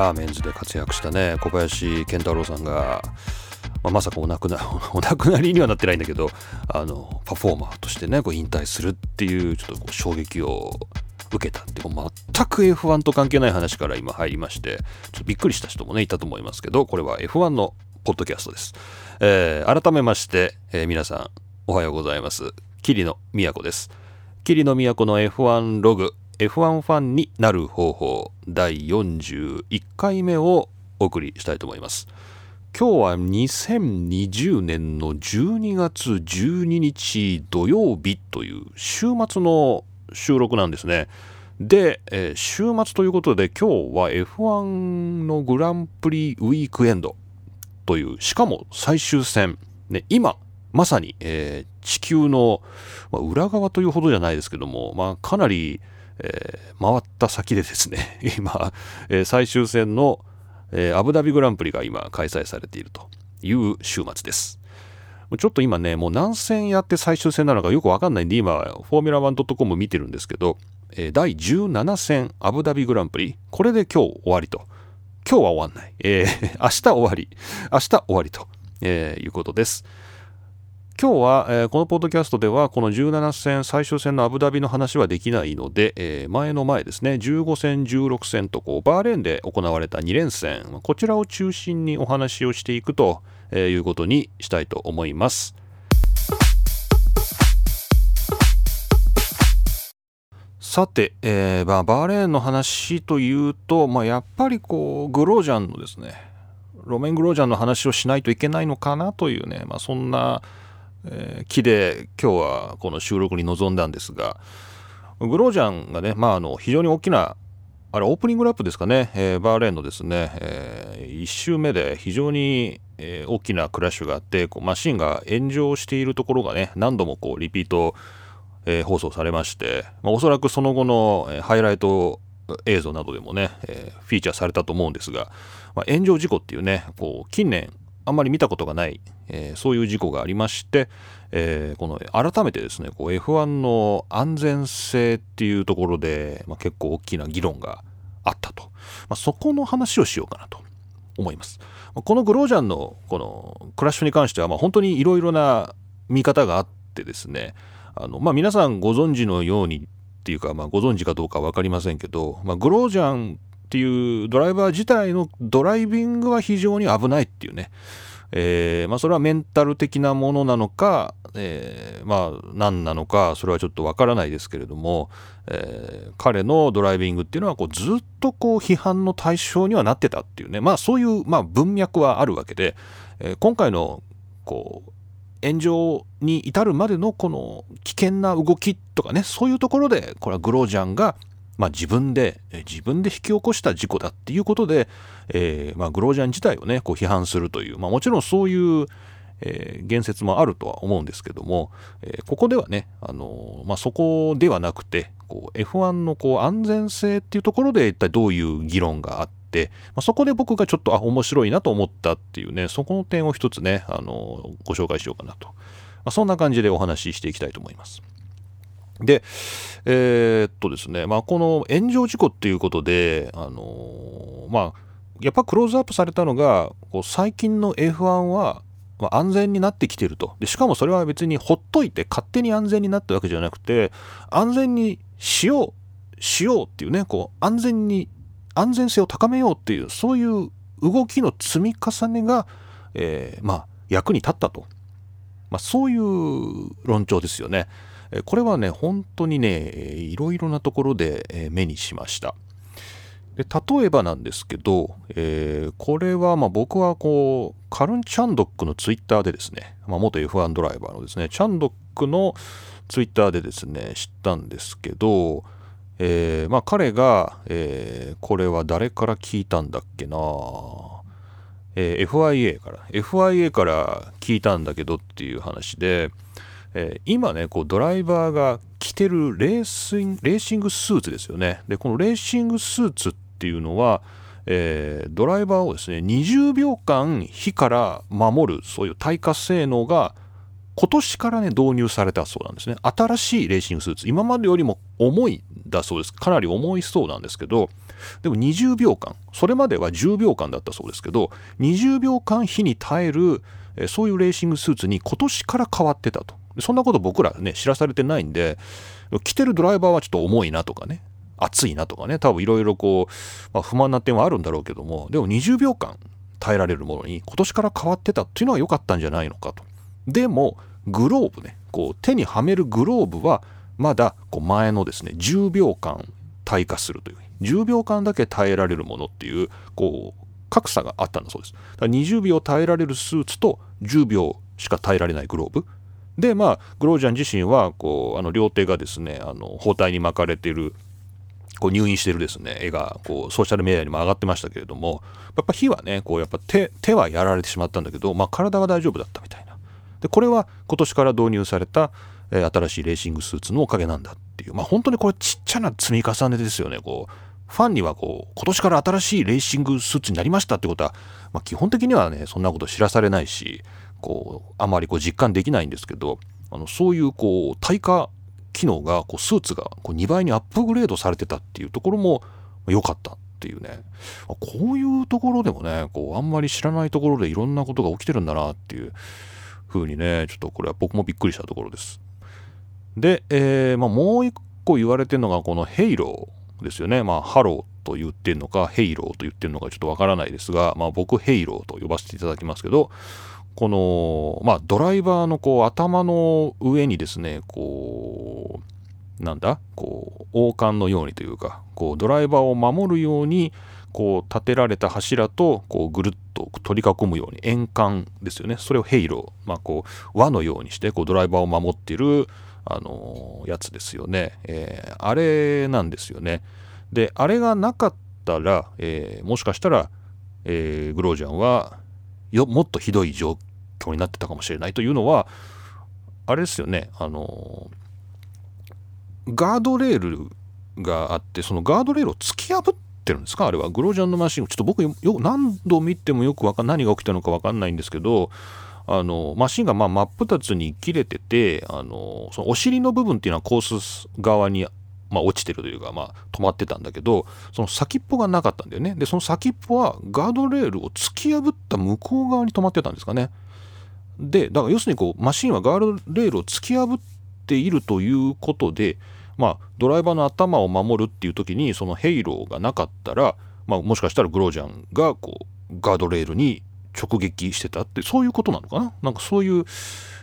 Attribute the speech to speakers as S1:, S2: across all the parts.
S1: ラーメンズで活躍したね小林健太郎さんが、まあ、まさかお亡くな お亡くなりにはなってないんだけどあのパフォーマーとしてねこう引退するっていうちょっとこう衝撃を受けたって全く F1 と関係ない話から今入りましてちょっとびっくりした人もねいたと思いますけどこれは F1 のポッドキャストです、えー、改めまして、えー、皆さんおはようございます。桐野都です。桐野都の F1 ログ F1 ファンになる方法第41回目をお送りしたいと思います。今日は2020年の12月12日土曜日という週末の収録なんですね。で、えー、週末ということで今日は F1 のグランプリウィークエンドというしかも最終戦、ね、今まさに、えー、地球の、まあ、裏側というほどじゃないですけども、まあ、かなり、えー、回った先でですね 今、えー、最終戦の、えアブダビグランプリが今開催されているという週末です。ちょっと今ねもう何戦やって最終戦なのかよくわかんないんで今フォーミュラ 1.com 見てるんですけど、え第17戦アブダビグランプリ。これで今日終わりと。今日は終わんない、えー、明日終わり。明日終わりと、えいうことです。今日は、えー、このポッドキャストではこの17戦最終戦のアブダビの話はできないので、えー、前の前ですね15戦16戦とこうバーレーンで行われた2連戦こちらを中心にお話をしていくということにしたいと思います。さて、えーまあ、バーレーンの話というと、まあ、やっぱりこうグロージャンのですねロメン・グロージャンの話をしないといけないのかなというね、まあ、そんなえー、木で今日はこの収録に臨んだんですがグロージャンがね、まあ、あの非常に大きなあれオープニングラップですかね、えー、バーレーンのですね、えー、1周目で非常に、えー、大きなクラッシュがあってこうマシンが炎上しているところがね何度もこうリピート、えー、放送されまして、まあ、おそらくその後の、えー、ハイライト映像などでもね、えー、フィーチャーされたと思うんですが、まあ、炎上事故っていうねこう近年あんまり見たことがない、えー、そういう事故がありまして、えー、この改めてですねこう F1 の安全性っていうところで、まあ、結構大きな議論があったと、まあ、そこの話をしようかなと思います。このグロージャンのこのクラッシュに関しては、まあ、本当にいろいろな見方があってですねあの、まあ、皆さんご存知のようにっていうか、まあ、ご存知かどうか分かりませんけど、まあ、グロージャンっていうドライバー自体のドライビングは非常に危ないっていうね、えー、まあ、それはメンタル的なものなのか、えー、まあ何なのかそれはちょっとわからないですけれども、えー、彼のドライビングっていうのはこうずっとこう批判の対象にはなってたっていうね。まあそういう、まあ、文脈はあるわけで、え今回のこう炎上に至るまでのこの危険な動きとかねそういうところでこれはグロージャンがまあ、自分で自分で引き起こした事故だっていうことで、えー、まあ、グロージャン自体をねこう批判するという、まあ、もちろんそういう、えー、言説もあるとは思うんですけども、えー、ここではね、あのまあ、そこではなくてこう F1 のこう安全性っていうところで一体どういう議論があって、まあ、そこで僕がちょっとあ面白いなと思ったっていうねそこの点を一つね、あのご紹介しようかなと、まあ、そんな感じでお話ししていきたいと思います。で、えー、っとですね、まあ、この炎上事故っていうことで、あのー、まあ、やっぱクローズアップされたのが、こう最近の F1 は、まあ、安全になってきてるとで。しかもそれは別にほっといて勝手に安全になったわけじゃなくて、安全にしよう、しようっていうね、こう安全に、安全性を高めようっていう、そういう動きの積み重ねが、えー、まあ、役に立ったと。まあ、そういう論調ですよね。これはね本当にねいろいろなところで目にしました。で例えばなんですけど、えー、これはま僕はこうカルン・チャンドックのツイッターでですね、まあ、元 F1 ドライバーのですねチャンドックのツイッターでですね知ったんですけど、えー、まあ彼が、えー、これは誰から聞いたんだっけな？え、FIA から。FIA から聞いたんだけどっていう話で、えー、今ねこうドライバーが着てるレーシンレーシングスーツですよね。でこのレーシングスーツっていうのは、えー、ドライバーをですね20秒間火から守るそういう耐火性能が今年からね導入されたそうなんですね。新しいレーシングスーツ。今までよりも重いだそうです。かなり重いそうなんですけどでも20秒間。それまでは10秒間だったそうですけど20秒間火に耐えるそういうレーシングスーツに今年から変わってたと。そんなこと僕らね知らされてないんで着てるドライバーはちょっと重いなとかね熱いなとかね多分いろいろこう、まあ、不満な点はあるんだろうけどもでも20秒間耐えられるものに今年から変わってたっていうのは良かったんじゃないのかと。でもグローブねこう手にはめるグローブはまだこう前のですね10秒間耐火するという10秒間だけ耐えられるものっていうこう格差があったんだそうです。だから20秒耐えられるスーツと10秒しか耐えられないグローブでまあグロージャン自身はこうあの両手がですねあの包帯に巻かれてるこう入院してるですね絵がこうソーシャルメディアにも上がってましたけれどもやっぱ火はねこうやっぱ手手はやられてしまったんだけど、まあ、体は大丈夫だったみたいな。でこれは今年から導入された、えー、新しいレーシングスーツのおかげなんだっていう。まあ本当にこれちっちゃな積み重ねですよね。こうファンにはこう今年から新しいレーシングスーツになりましたってことは、まあ、基本的にはねそんなこと知らされないしこうあまりこう実感できないんですけどあのそういうこう耐火機能がこうスーツがこう2倍にアップグレードされてたっていうところも良かったっていうねこういうところでもねこうあんまり知らないところでいろんなことが起きてるんだなっていう風にねちょっとこれは僕もびっくりしたところです。で、えーまあ、もう一個言われてるのがこのヘイローですよね。まあハローと言ってんのかヘイローと言ってんのかちょっとわからないですが、まあ、僕ヘイローと呼ばせていただきますけどこの、まあ、ドライバーのこう頭の上にですねこうなんだ？こう王冠のようにというかこうドライバーを守るようにこう立てられた柱とこうぐるっと取り囲むように円環ですよね。それをヘイロー、まあ、こう輪のようにしてこうドライバーを守っているあのやつですよね、えー、あれなんですよね。であれがなかったら、えー、もしかしたら、えー、グロージャンはよもっとひどい状況になってたかもしれないというのはあれですよね。あのガードレールがあってそのガードレールを突き破ってるんですか？あれは。グロージャンのマシンをちょっと僕よ何度見てもよくわか何が起きたのか分かんないんですけどあのマシンがまあ真っ二つに切れててあのそのお尻の部分っていうのはコース側にまあ、落ちてるというか、まあ、止まってたんだけどその先っぽがなかったんだよね。でその先っぽはガードレールを突き破った向こう側に止まってたんですかね。でだから要するにこうマシンはガードレールを突き破っているということでまあドライバーの頭を守るっていう時にそのヘイローがなかったら、まあ、もしかしたらグロージャンがこうガードレールに直撃してたってそういうことなのかな？なんかそういう、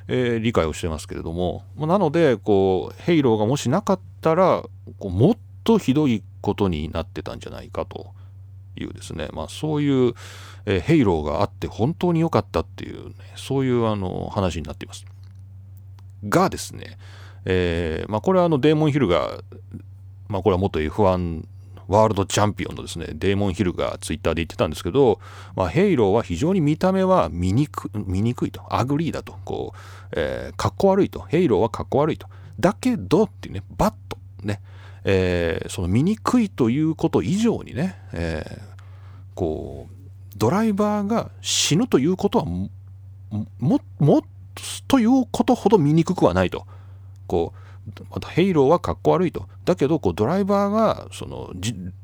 S1: えー、理解をしてますけれども、まあ、なのでこうヘイローがもしなかったらこうもっとひどいことになってたんじゃないかと。いうですね、まあ、そういう、えー、ヘイローがあって本当に良かったっていう、ね、そういうあの話になっています。がですね、えーまあ、これはあのデーモン・ヒルが、まあ、これは元 F1 ワールドチャンピオンのですねデーモン・ヒルがツイッターで言ってたんですけど、まあ、ヘイローは非常に見た目は見にく見にくいとアグリーだとこう、えー、かっこ悪いとヘイローはかっこ悪いとだけどっていうね but ね、えー、その見にくいということ以上にね、えー、こうドライバーが死ぬということはもももということほど醜くはないと。こうまたヘイローはかっこ悪いと。だけどこうドライバーがその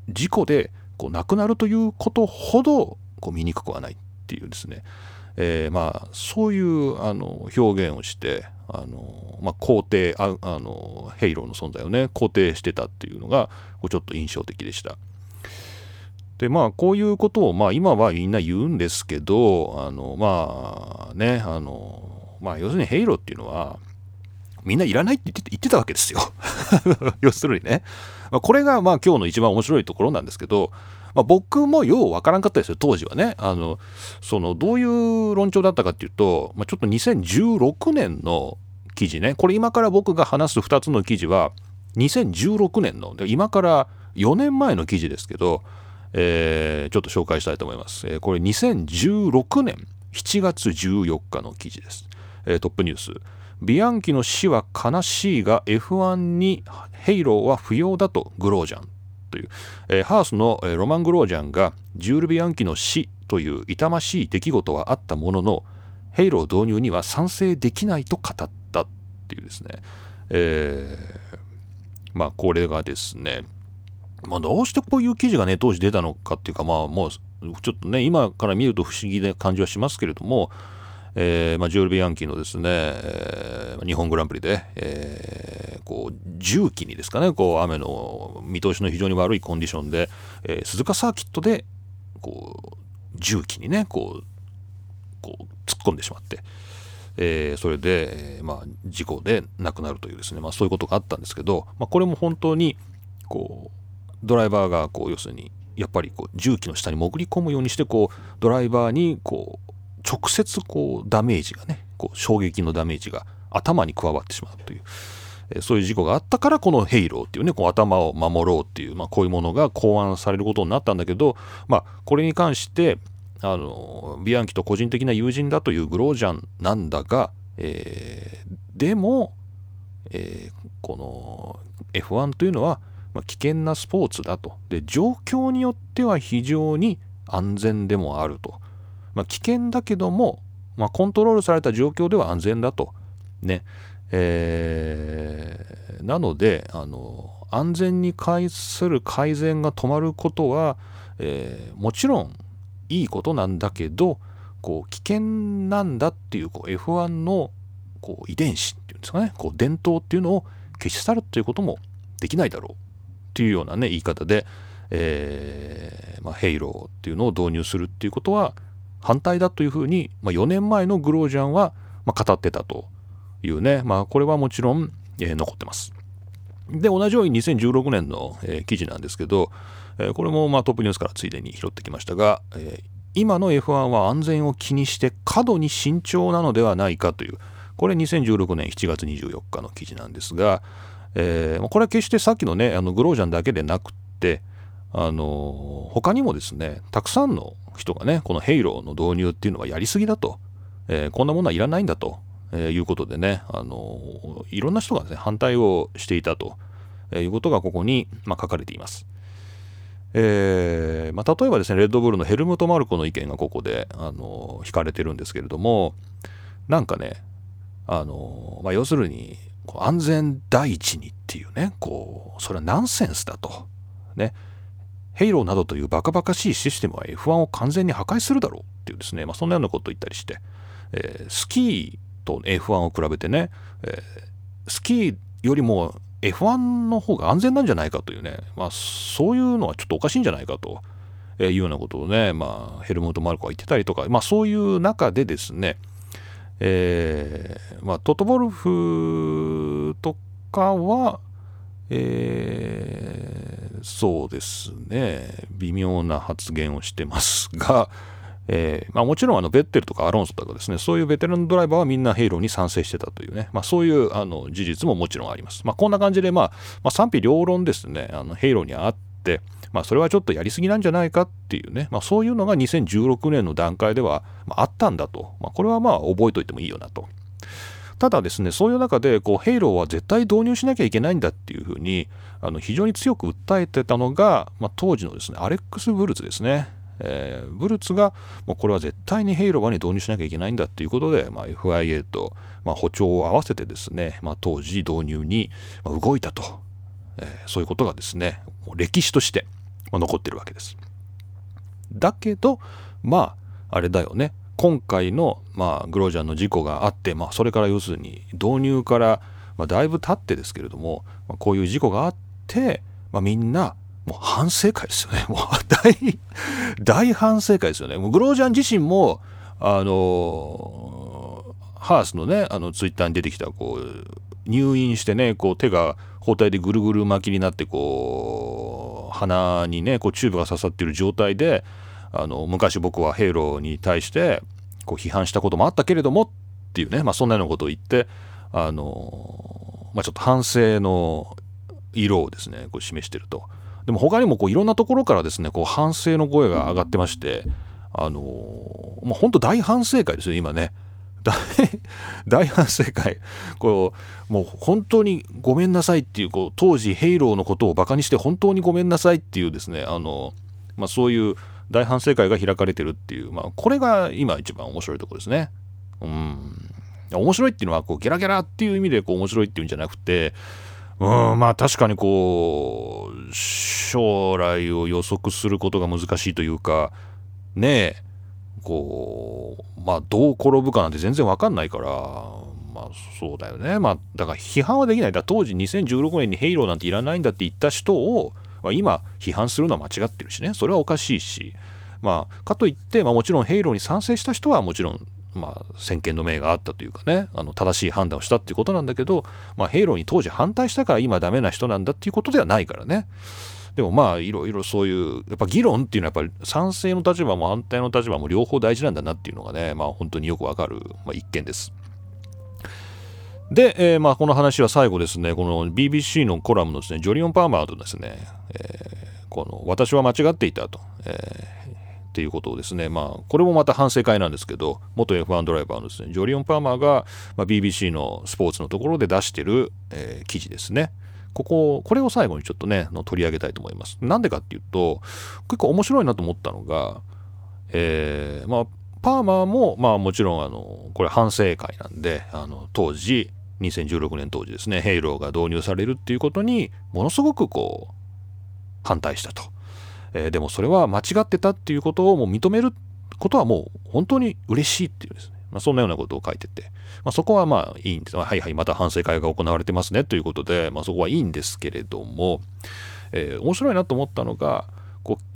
S1: 事故でこう亡くなるということほどこう見にくくはないっていうですね、えー、まあそういうあの表現をしてあの、まあ、肯定ああのヘイローの存在をね肯定してたっていうのがちょっと印象的でした。でまあこういうことをまあ今はみんな言うんですけどあのまあねあのまあ要するにヘイローっていうのはみんないらないって言って言ってたわけですよ 要するにね。まあ、これがまあ今日の一番面白いところなんですけど、まあ、僕もようわからんかったですよ、当時はね。あの、その、どういう論調だったかっていうと、まあ、ちょっと2016年の記事ね、これ今から僕が話す2つの記事は、2016年の、で今から4年前の記事ですけど、えー、ちょっと紹介したいと思います。えー、これ2016年7月14日の記事です。えー、トップニュース。ビアンキの死は悲しいが F1 にヘイローは不要だとグロージャンという、えー、ハースのロマン・グロージャンがジュール・ビアンキの死という痛ましい出来事はあったもののヘイロー導入には賛成できないと語ったっていうですね、えー、まあこれがですねまあ、どうしてこういう記事がね当時出たのかっていうかまあもうちょっとね今から見ると不思議な感じはしますけれども、えーまあ、ジョール・ビアンキーのですね、えー、日本グランプリで、えー、こう重機にですかねこう雨の見通しの非常に悪いコンディションで、えー、鈴鹿サーキットでこう重機にねこうこう突っ込んでしまって、えー、それで、えー、まあ、事故で亡くなるというですね、まあ、そういうことがあったんですけど、まあ、これも本当にこうドライバーがこう要するにやっぱりこう重機の下に潜り込むようにしてこうドライバーにこう直接こうダメージがねこう衝撃のダメージが頭に加わってしまうという、えそういう事故があったからこのヘイローっていうねこう頭を守ろうっていう、まあ、こういうものが考案されることになったんだけど、まあ、これに関してあのビアンキと個人的な友人だというグロージャンなんだが、えー、でも、えー、この F1 というのはま、危険なスポーツだと。で状況によっては非常に安全でもあると、まあ、危険だけども、まあ、コントロールされた状況では安全だと。ね。えー、なのであの安全に関する改善が止まることは、えー、もちろんいいことなんだけどこう危険なんだっていうこう F1 のこう遺伝子っていうんですかねこう伝統っていうのを消し去るということもできないだろうっていうようなね言い方で、えーまあ、ヘイローっていうのを導入するっていうことは反対だというふうに、まあ、4年前のグロージャンは、まあ、語ってたというね、まあ、これはもちろん、えー、残ってます。で同じように2016年の、えー、記事なんですけど、えー、これもまあトップニュースからついでに拾ってきましたが、えー、今の F1 は安全を気にして過度に慎重なのではないかというこれ2016年7月24日の記事なんですが、えー、これは決してさっきのねあのグロージャンだけでなくってあの他にもですねたくさんの人がねこのヘイローの導入っていうのはやりすぎだと、えー、こんなものはいらないんだと、えー、いうことでねあのいろんな人がです、ね、反対をしていたと。えいうことがここに、まあ、書かれています。えまあ、例えばですねレッドブルのヘルムト・マルコの意見がここであの引かれてるんですけれどもなんかねあの、まあ、要するに安全第一にっていうねこうそれはナンセンスだと。ね。ヘイローなどというバカバカしいシステムは F1 を完全に破壊するだろうっていうですね、まあ、そんなようなことを言ったりして、えー、スキーと F1 を比べてね、えー、スキーよりも F1 の方が安全なんじゃないかというね、まあ、そういうのはちょっとおかしいんじゃないかというようなことをね、まあ、ヘルムート・マルコは言ってたりとか、まあ、そういう中でですね、えー、まあ、トトボルフとかは、えー、そうですね、微妙な発言をしてますが、えーまあ、もちろんあのベッテルとかアロンソとかですねそういうベテランドライバーはみんなヘイローに賛成してたというね、まあ、そういうあの事実ももちろんあります。まあ、こんな感じで、まあま、賛否両論ですね。あのヘイローにあって、ま、それはちょっとやりすぎなんじゃないかっていうね、ま、そういうのが2016年の段階では、まあ、ったんだと、ま、これはまあ覚えておいてもいいよなと。ただですねそういう中でこうヘイローは絶対導入しなきゃいけないんだっていうふうにあの非常に強く訴えてたのが、まあ、当時のですねアレックス・ブルツですね。えー、ブルツがもうこれは絶対にヘイローはに導入しなきゃいけないんだっていうことで、まあ、FIA と、まあ、歩調を合わせてですね、まあ、当時導入に動いたと、えー、そういうことがですね歴史として残ってるわけです。だけどまああれだよね今回の、まあ、グロージャンの事故があって、まあ、それから要するに導入から、まあ、だいぶ経ってですけれども、まあ、こういう事故があって、まあ、みんなもう反省会ですよね。もう大、大反省会ですよね。もうグロージャン自身も、あのハースのね、あのツイッターに出てきた、こう、入院してね、こう手が包帯でぐるぐる巻きになって、こう、鼻にね、こうチューブが刺さっている状態で、あの、昔僕はヘイローに対して、こう批判したこともあったけれどもっていうね、まあそんなようなことを言って、あのまあちょっと反省の色をですね、こう示してると。でも他にもこういろんなところからですね、こう反省の声が上がってまして、あのー、まあ、本当大反省会ですよ、今ね。大 大反省会こうもう本当にごめんなさいっていうこう当時ヘイローのことをバカにして本当にごめんなさいっていうですねあの、まあ、そういう大反省会が開かれてるっていう、まあ、これが今一番面白いところですね。うん。面白いっていうのはこうゲラゲラっていう意味でこう面白いっていうんじゃなくてうんまあ確かにこう将来を予測することが難しいというかねえこうまあどう転ぶかなんて全然わかんないからまあそうだよね。まあだから批判はできない。だ当時2016年にヘイローなんていらないんだって言った人を、まあ、今批判するのは間違ってるしね。それはおかしいし。まあかといって、まあ、もちろんヘイローに賛成した人はもちろんまあ、先見の明があったというかね。あの正しい判断をしたっていうことなんだけど、まあ、ヘイローに当時反対したから今ダメな人なんだっていうことではないからね。でもまあいろいろそういうやっぱ議論っていうのはやっぱり賛成の立場も反対の立場も両方大事なんだなっていうのがねまあ本当によくわかる、まあ、一件です。で、えー、まあこの話は最後ですねこの BBC のコラムのですねジョリオン・パーマーとですね、えー、この私は間違っていたと、えー、っていうことをですねまあこれもまた反省会なんですけど元 F1 ドライバーのですねジョリオン・パーマーが、まあ、BBC のスポーツのところで出してる、えー、記事ですね。ここ、これを最後にちょっとね、の取り上げたいと思います。なんでかっていうと、結構面白いなと思ったのが、えー、まあ、パーマーも、まあもちろん、あの、これ反省会なんで、あの、当時、2016年当時ですね、ヘイローが導入されるっていうことに、ものすごくこう、反対したと。えー、でもそれは間違ってたっていうことをもう認めることはもう本当に嬉しいっていうですね。まあ、そんなようなことを書いてて、まあ、そこはまあいいんです。はいはい、また反省会が行われてますねということで、まあ、そこはいいんですけれども、えー、面白いなと思ったのが、こう、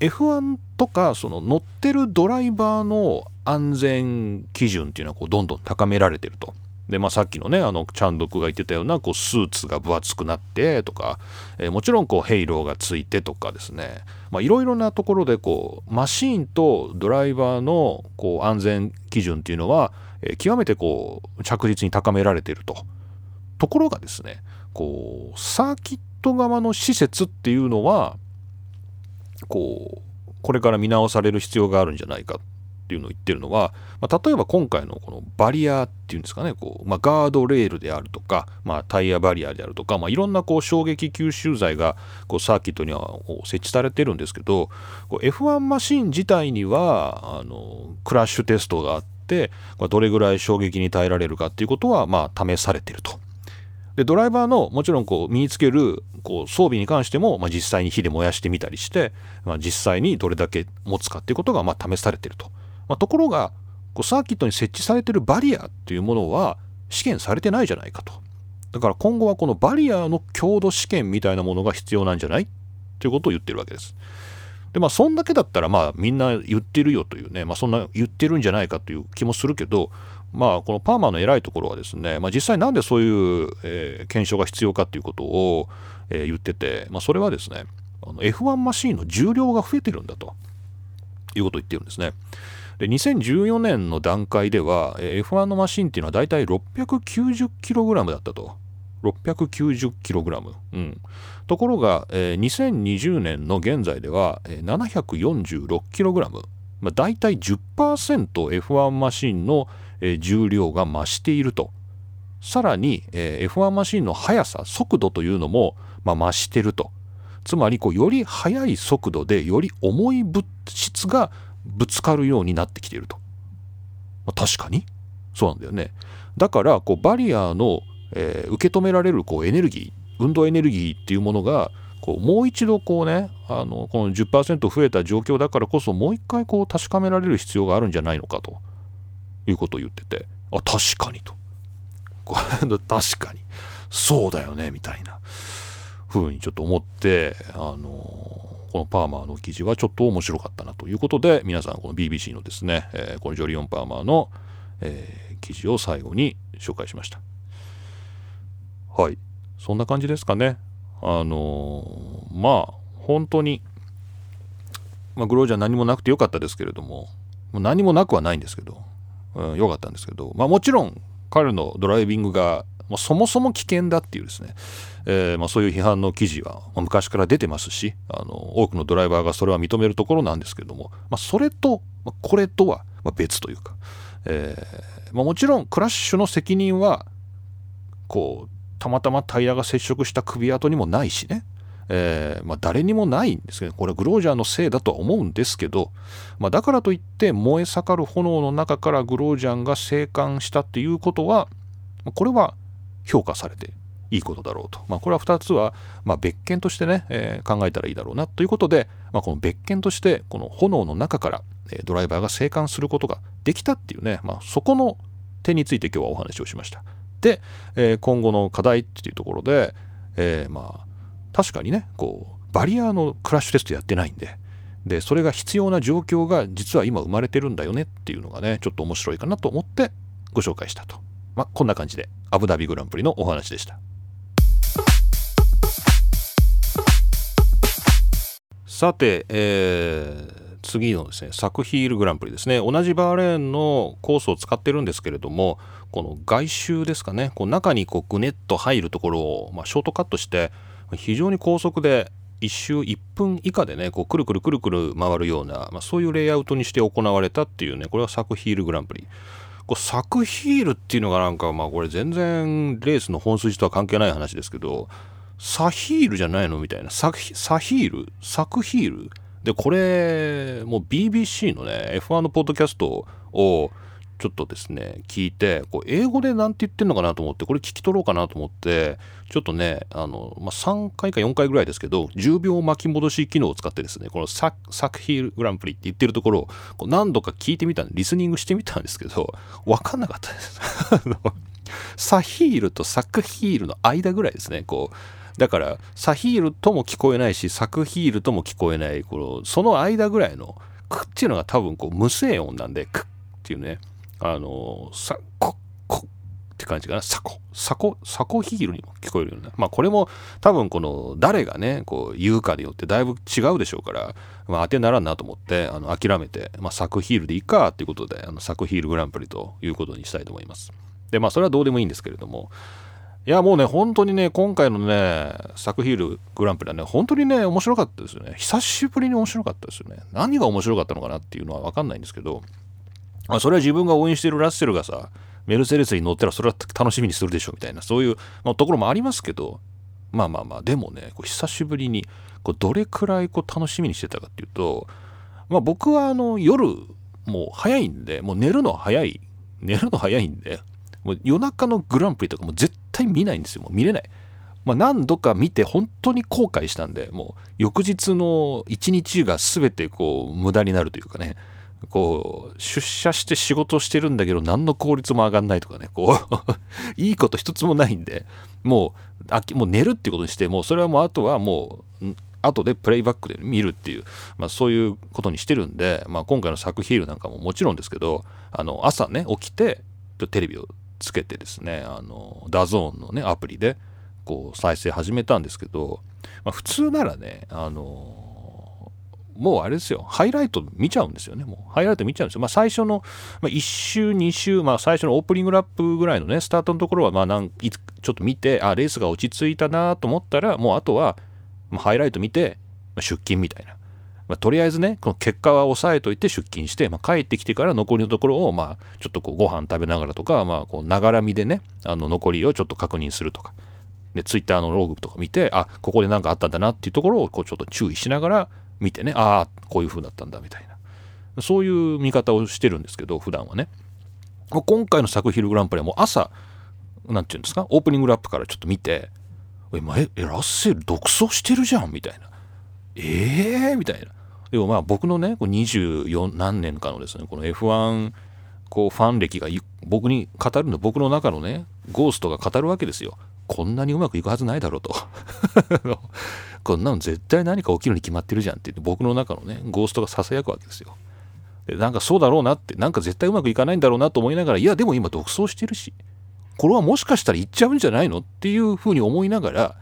S1: F1 とかその乗ってるドライバーの安全基準っていうのはこうどんどん高められてると。で、まあ、さっきのね、あの、チャンドクが言ってたような、こう、スーツが分厚くなってとか、えー、もちろん、こう、ヘイローがついてとかですね、いろいろなところで、こう、マシーンとドライバーの、こう、安全基準っていうのは、えー、極めて、こう、着実に高められてると。ところがですね、こう、サーキット側の施設っていうのは、こう、これから見直される必要があるんじゃないかっていうのを言ってるのは、まあ、例えば今回のこのバリアっていうんですかねこう、まあ、ガードレールであるとか、まあ、タイヤバリアであるとか、まあ、いろんなこう衝撃吸収剤がこうサーキットには設置されてるんですけどこう F1 マシン自体にはあのクラッシュテストがあってどれぐらい衝撃に耐えられるかっていうことはまあ試されてると。でドライバーのもちろんこう身につけるこう装備に関しても、まあ、実際に火で燃やしてみたりして、まあ、実際にどれだけ持つかっていうことがまあ試されてると。まあ、ところがこうサーキットに設置されてるバリアっていうものは試験されてないじゃないかと。だから今後はこのバリアの強度試験みたいなものが必要なんじゃないっていうことを言ってるわけです。でまあそんだけだったらまあみんな言ってるよというねまあそんな言ってるんじゃないかという気もするけどまあこのパーマの偉いところはですね、まあ、実際なんでそういう、えー、検証が必要かっていうことを、えー、言ってて、まあ、それはですねあの F1 マシーンの重量が増えてるんだと。いうことを言ってるんですね。で2014年の段階では F1 のマシンっていうのはだいたい 690kg だったと。690kg、うん、ところが、えー、2020年の現在では、えー、746kg、まあ、大体 10%F1 マシンの、え、重量が増しているとさらに、え、F1 マシンの速さ速度というのも、ま、増してるとつまりこうより速い速度でより重い物質がぶつかるようになってきていると。ま、確かに？そうなんだよね。だからこうバリアの、え、受け止められるこうエネルギー運動エネルギーっていうものがこうもう一度こうねあのこの10%増えた状況だからこそもう一回こう確かめられる必要があるんじゃないのかということを言っててあ確かにと 確かにそうだよねみたいなふうにちょっと思ってあのこのパーマーの記事はちょっと面白かったなということで、皆さんこの BBC のですね、えー、このジョリオン・パーマーの、えー、記事を最後に紹介しました。はい。そんな感じですかね。あのー、まあ、本当に、まあ、グロージャー何もなくてよかったですけれども、もう何もなくはないんですけど、うん、よかったんですけど、まあもちろん彼のドライビングがもうそもそも危険だっていうですね、えー、まあ、そういう批判の記事はま昔から出てますしあの多くのドライバーがそれは認めるところなんですけども、ま、それと、ま、これとは別というか、えー、ま、もちろんクラッシュの責任はこうたまたまタイヤが接触した首跡にもないしね、えー、まあ、誰にもないんですけどこれはグロージャーのせいだとは思うんですけど、まあ、だからといって燃え盛る炎の中からグロージャンが生還したっていうことはこれは評価されていいことだろうと、まあ、これは2つは、ま、別件としてね、えー、考えたらいいだろうなということで、ま、この別件としてこの炎の中から、ドライバーが生還することができたっていうね、ま、そこの点について今日はお話をしました。で、えー、今後の課題っていうところで、えー、まあ確かにねこうバリアのクラッシュテストやってないんで。でそれが必要な状況が実は今生まれてるんだよねっていうのがねちょっと面白いかなと思ってご紹介したと。まあこんな感じでアブダビグランプリのお話でした。さて、えー、次のですねサクヒールグランプリですね。同じバーレーンのコースを使ってるんですけれどもこの外周ですかねこう中にこうグネッと入るところを、まあ、ショートカットして非常に高速で1周1分以下でねこうくるくるくるくる回るような、まあ、そういうレイアウトにして行われたっていうねこれはサクヒールグランプリ。こうサクヒールっていうのがなんかまあこれ全然レースの本筋とは関係ない話ですけどサヒールじゃないのみたいな。ササヒール？サクヒール？でこれもう BBC のね F1 のポッドキャストをちょっとですね聞いてこう英語で何て言ってんのかなと思ってこれ聞き取ろうかなと思ってちょっとねあの、まあ、3回か4回ぐらいですけど10秒巻き戻し機能を使ってですねこのサクヒールグランプリって言ってるところをこう何度か聞いてみたリスニングしてみたんですけど分かんなかったです。サヒールとサクヒールの間ぐらいですねこう。だからサヒールとも聞こえないしサクヒールとも聞こえないこのその間ぐらいのクっていうのが多分こう無声音なんでクっていうね。あのさここって感じかな。サコ。サコサコヒールにも聞こえるようなまあこれも多分この誰がねこう言うかによってだいぶ違うでしょうから、まあ、当てならんなと思ってあの諦めて、まあ、サクヒールでいいかっていうことであのサクヒールグランプリということにしたいと思います。でまあそれはどうでもいいんですけれどもいやもうね本当にね今回のねサクヒールグランプリはね本当にね面白かったですよね。久しぶりに面白かったですよね。何が面白かったのかなっていうのは分かんないんですけどあそれは自分が応援してるラッセルがさメルセデスに乗ったらそれは楽しみにするでしょみたいなそういう、まあ、ところもありますけどまあまあまあでもねこう久しぶりにこうどれくらいこう楽しみにしてたかっていうと、まあ、僕はあの夜もう早いんでもう寝るの早い寝るの早いんでもう夜中のグランプリとかも絶対見ないんですよもう見れない。まあ、何度か見て本当に後悔したんでもう翌日の一日が全てこう無駄になるというかねこう出社して仕事してるんだけど何の効率も上がんないとかねこう いいこと一つもないんでもうあもう寝るっていうことにしてもうそれはもうあとはもう後でプレイバックで見るっていう、まあ、そういうことにしてるんで、まあ、今回のサクヒールなんかももちろんですけどあの朝ね起きてテレビをつけてですねあの DAZN のねアプリでこう再生始めたんですけど、まあ、普通ならねあのもうあれですよ、ハイライト見ちゃうんですよね。もうハイライト見ちゃうんですよ。まあ最初の、まあ、1周、2周、まあ最初のオープニングラップぐらいのね、スタートのところは、まあなんいちょっと見て、あ、レースが落ち着いたなと思ったら、もうあとは、まあ、ハイライト見て、まあ、出勤みたいな。まあ、とりあえずね、この結果は押さえといて出勤して、まあ、帰ってきてから残りのところを、まあ、ちょっとこうご飯食べながらとか、まあ、こう、ながらみでね、あの、残りをちょっと確認するとか。で、ツイッターのローグとか見て、あ、ここで何かあったんだなっていうところを、こう、ちょっと注意しながら、見てねああこういう風だったんだみたいな。そういう見方をしてるんですけど普段はね。今回の作品グランプリはもう朝何て言うんですかオープニングラップからちょっと見て「ええラッセル独走してるじゃん」みたいな「ええー、みたいな。でもまあ僕のね24何年かのですねこの F1 こうファン歴が僕に語るの僕の中のねゴーストが語るわけですよ。こんなにうまくいくはずないだろうと。こんなの絶対何か起きるに決まってるじゃんって言って僕の中のねゴーストがささやくわけですよ。でなんかそうだろうなってなんか絶対うまくいかないんだろうなと思いながらいやでも今独走してるしこれはもしかしたら行っちゃうんじゃないのっていうふうに思いながら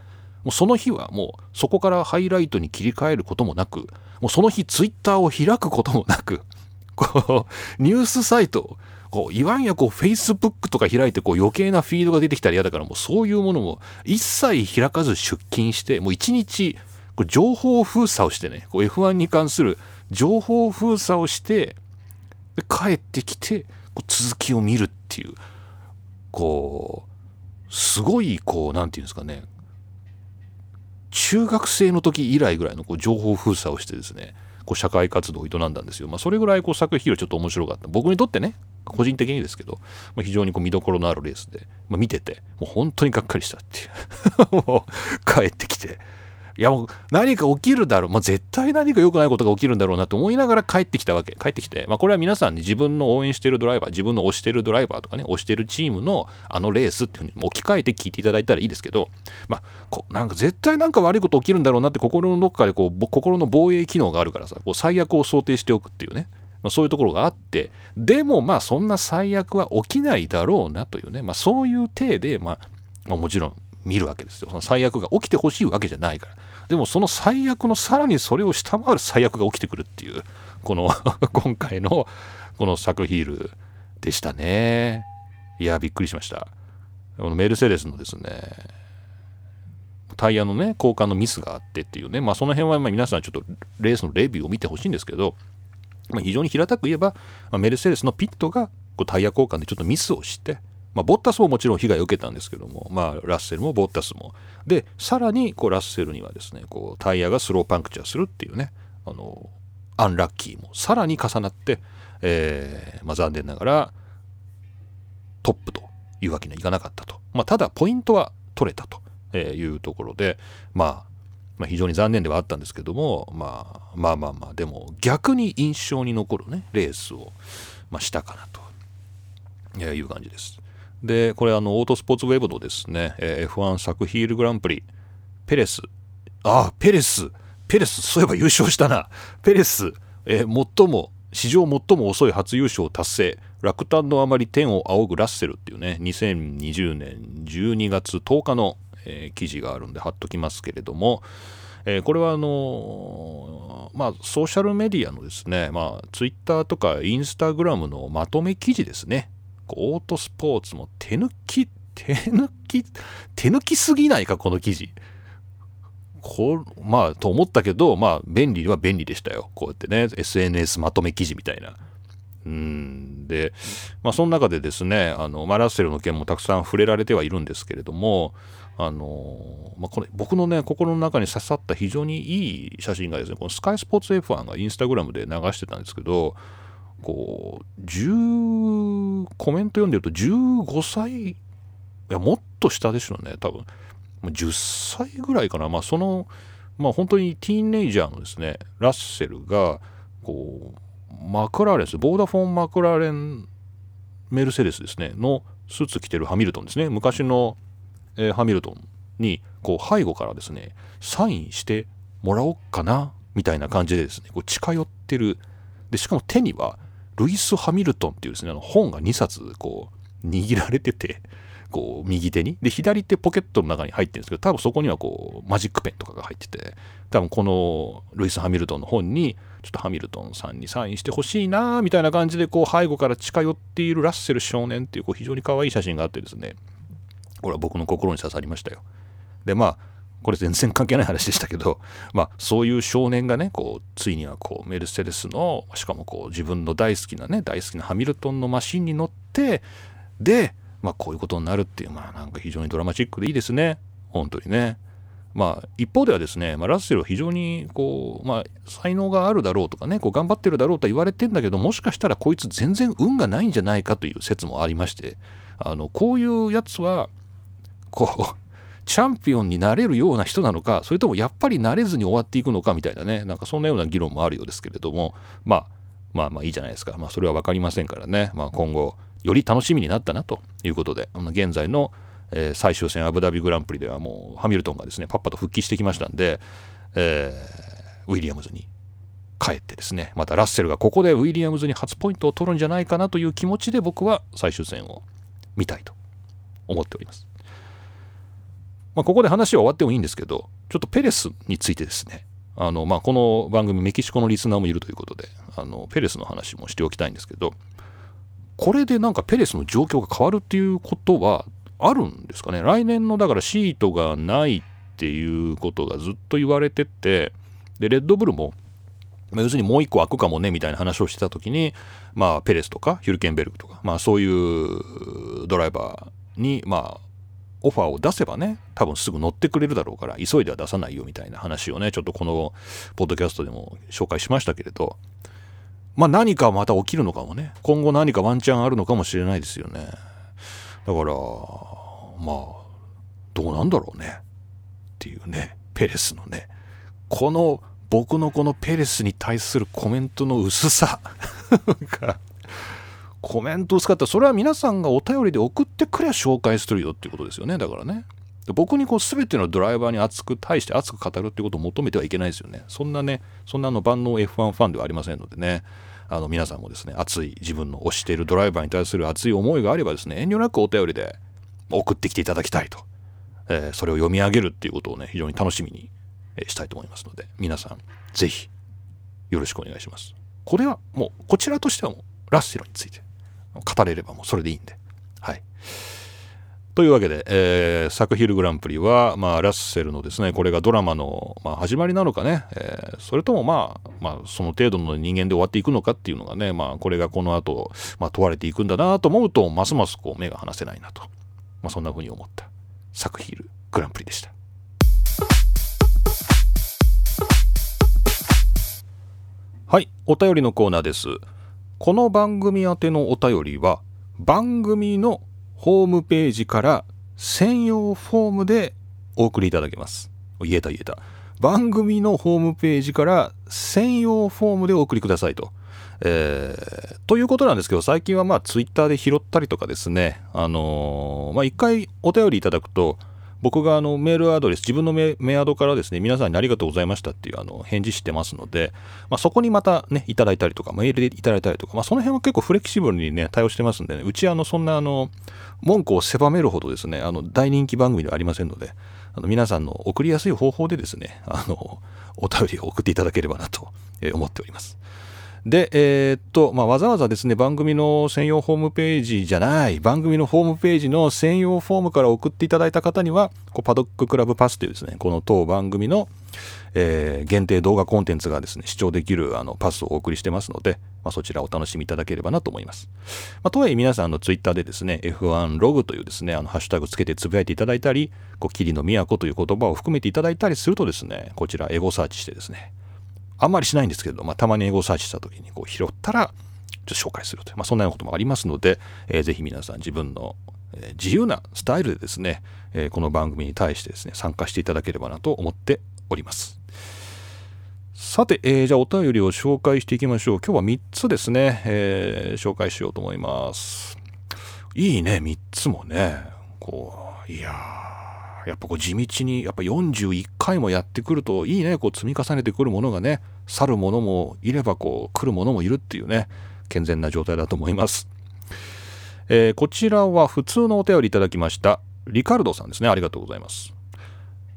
S1: もうその日はもうそこからハイライトに切り替えることもなくもうその日ツイッターを開くこともなくこうニュースサイトこう、いわんやこう、Facebook とか開いてこう余計なフィードが出てきたら嫌だから、もうそういうものも一切開かず出勤して、もう一日、こう情報封鎖をしてね、こう F1 に関する情報封鎖をして、で帰ってきて、こう続きを見るっていう、こう、すごい、こう、なんていうんですかね、中学生の時以来ぐらいのこう情報封鎖をしてですね、こう社会活動を営んだんですよ。まあ、それぐらいこう作品はちょっと面白かった。僕にとってね、個人的にですけど、まあ、非常にこう見どころのあるレースで、まあ、見ててもう本当にがっかりしたっていう もう帰ってきていやもう何か起きるだろう、まあ、絶対何か良くないことが起きるんだろうなと思いながら帰ってきたわけ。帰ってきて、まあ、これは皆さんに自分の応援してるドライバー自分の推してるドライバーとかね推してるチームのあのレースっていうふうに置き換えて聞いていただいたらいいですけど、まあ、こなんか絶対なんか悪いこと起きるんだろうなって心のどっかでこう心の防衛機能があるからさこう最悪を想定しておくっていうね。まあ、そういうところがあって。でもまあそんな最悪は起きないだろうなというね、まあ、そういう体で、まあ、まあ、もちろん見るわけですよ。その最悪が起きてほしいわけじゃないから。でもその最悪のさらにそれを下回る最悪が起きてくるっていうこの 今回のこのサクヒールでしたね。いやびっくりしました。このメルセデスのですねタイヤのね交換のミスがあってっていうね。まあその辺はま皆さんちょっとレースのレビューを見てほしいんですけど、まあ、非常に平たく言えば、まあ、メルセデスのピットがこうタイヤ交換でちょっとミスをしてまあ、ボッタスももちろん被害を受けたんですけども、まあ、ラッセルもボッタスも。で、さらにこうラッセルにはですね、こうタイヤがスローパンクチャーするっていうね、あの、アンラッキーもさらに重なって、えー、まあ、残念ながらトップというわけにはいかなかったと。まあ、ただ、ポイントは取れたというところで、まあ、まあ、非常に残念ではあったんですけども、まあ、まあまあまあ、でも逆に印象に残るね、レースを、まあ、したかなという感じです。で、これあの、オートスポーツウェブのですね、え F1 サクヒールグランプリ、ペレス、ああ、ペレス、ペレス、そういえば優勝したな。ペレス、えー、最も、史上最も遅い初優勝達成。落胆のあまり天を仰ぐラッセルっていうね、2020年12月10日の、えー、記事があるんで貼っときますけれども、えー、これはあのー、まあ、ソーシャルメディアのですね、まあ、ツイッターとかインスタグラムのまとめ記事ですね。オートスポーツも手抜き、手抜き、手抜きすぎないか、この記事。こまあ、と思ったけど、まあ、便利は便利でしたよ。こうやってね、SNS まとめ記事みたいな。うんで、まあ、その中でですね、あの、まあ、ラッセルの件もたくさん触れられてはいるんですけれども、あのまあ、これ僕のね心の中に刺さった非常にいい写真がですねこのスカイスポーツ F1 がインスタグラムで流してたんですけどこう10コメント読んでると15歳いやもっと下でしょうね多分。10歳ぐらいかな。まあそのまあ本当にティーンネイジャーのですねラッセルがこうマクラーレンですボーダフォン・マクラーレンメルセデスですねのスーツ着てるハミルトンですね。昔の、えー、ハミルトンにこう背後からですねサインしてもらおうかなみたいな感じでですねこう近寄ってる。でしかも手にはルイス・ハミルトンっていうですね、あの本が2冊こう握られてて、こう右手に。で、左手ポケットの中に入ってるんですけど、多分そこにはこうマジックペンとかが入ってて、多分このルイス・ハミルトンの本に、ちょっとハミルトンさんにサインしてほしいなみたいな感じで、こう背後から近寄っているラッセル少年っていうこう非常に可愛い写真があってですね、これは僕の心に刺さりましたよ。で、まあ、これ全然関係ない話でしたけど、まあ、そういう少年がねこうついにはこうメルセデスのしかもこう自分の大好きなね大好きなハミルトンのマシンに乗ってで、まあ、こういうことになるっていうまあなんか非常にドラマチックでいいですね本当にね。まあ、一方ではですね、まあ、ラッセルは非常にこう、まあ、才能があるだろうとかねこう頑張ってるだろうとは言われてんだけどもしかしたらこいつ全然運がないんじゃないかという説もありましてあのこういうやつはこうチャンピオンになれるような人なのかそれともやっぱりなれずに終わっていくのかみたいなねなんかそんなような議論もあるようですけれどもまあまあまあいいじゃないですか、まあ、それは分かりませんからね、まあ、今後より楽しみになったなということで現在の、えー、最終戦アブダビグランプリではもうハミルトンがですねパッパと復帰してきましたんで、えー、ウィリアムズに帰ってですねまたラッセルがここでウィリアムズに初ポイントを取るんじゃないかなという気持ちで僕は最終戦を見たいと思っております。まあ、ここで話は終わってもいいんですけど、ちょっとペレスについてですね、あの、まあ、この番組メキシコのリスナーもいるということで、あの、ペレスの話もしておきたいんですけど、これでなんかペレスの状況が変わるっていうことはあるんですかね？来年のだからシートがないっていうことがずっと言われてて、で、レッドブルも、まあ、要するにもう一個開くかもねみたいな話をしてた時に、まあ、ペレスとかヒュルケンベルグとか、まあ、そういうドライバーに、まあ、オファーを出せばね、多分すぐ乗ってくれるだろうから、急いでは出さないよみたいな話をね、ちょっとこのポッドキャストでも紹介しましたけれど、まあ何かまた起きるのかもね今後何かワンチャンあるのかもしれないですよね。だからまあどうなんだろうね。っていうねペレスのね。この僕のこのペレスに対するコメントの薄さ。が コメント薄かったそれは皆さんがお便りで送ってくれば紹介するよっていうことですよね。だからね。僕にこう全てのドライバーに熱く対して熱く語るってことを求めてはいけないですよね。そんなねそんなの万能 F1 ファンではありませんのでね。あの皆さんもですね熱い自分の推しているドライバーに対する熱い思いがあればですね遠慮なくお便りで送ってきていただきたいと、えー、それを読み上げるっていうことをね非常に楽しみにしたいと思いますので皆さん是非よろしくお願いします。これはもうこちらとしてはもうラッセルについて。語れればもうそれでいいんで。はい。というわけで、えー、サクヒルグランプリは、まあ、ラッセルのですね、これがドラマの、まあ、始まりなのかね、えー、それともまあ、まあ、その程度の人間で終わっていくのかっていうのがね、まあ、これがこの後、まあ、問われていくんだなと思うと、ますますこう目が離せないなと、まあ、そんな風に思った。サクヒルグランプリでした。はい、お便りのコーナーです。この番組宛てのお便りは、番組のホームページから専用フォームでお送りいただけます。言えた言えた。番組のホームページから専用フォームでお送りくださいと。えー、ということなんですけど、最近はまあツイッターで拾ったりとかですね、あのー、まあ一回お便りいただくと、僕があのメールアドレス、自分のメアドからですね、皆さんにありがとうございましたっていうあの返事してますので、まあ、そこにまたね、いただいたりとか、メールでいただいたりとか、まあ、その辺は結構フレキシブルにね、対応してますんでね、うちあの、そんなあの、文句を狭めるほどですね、あの、大人気番組ではありませんので、あの皆さんの送りやすい方法でですね、あの、お便りを送っていただければなと思っております。で、えー、っと、まあ、わざわざですね、番組の専用ホームページじゃない、番組のホームページの専用フォームから送っていただいた方には、こうパドッククラブパスというですね、この当番組の、えー、限定動画コンテンツがですね、視聴できるあのパスをお送りしてますので、まあ、そちらをお楽しみいただければなと思います。まあ、とはいえ皆さんのツイッターでですね、F1 ログというですね、あのハッシュタグつけてつぶやいていただいたり、こう、霧の都という言葉を含めていただいたりするとですね、こちらエゴサーチしてですね、あんまりしないんですけれど、まあ、たまに英語サーチした時にこう拾ったら、ちょっと紹介するという、まあ、そんなようなこともありますので、えー、ぜひ皆さん自分の、え、自由なスタイルでですね、えー、この番組に対してですね、参加していただければなと思っております。さて、えー、じゃあお便りを紹介していきましょう。今日は3つですね、えー、紹介しようと思います。いいね、3つもね。こう、いやー。やっぱこう地道にやっぱ41回もやってくるといいねこう積み重ねてくるものがね去るものもいればこう来るものもいるっていうね健全な状態だと思います、えー、こちらは普通のお便りいただきましたリカルドさんですね。ありがとうございます。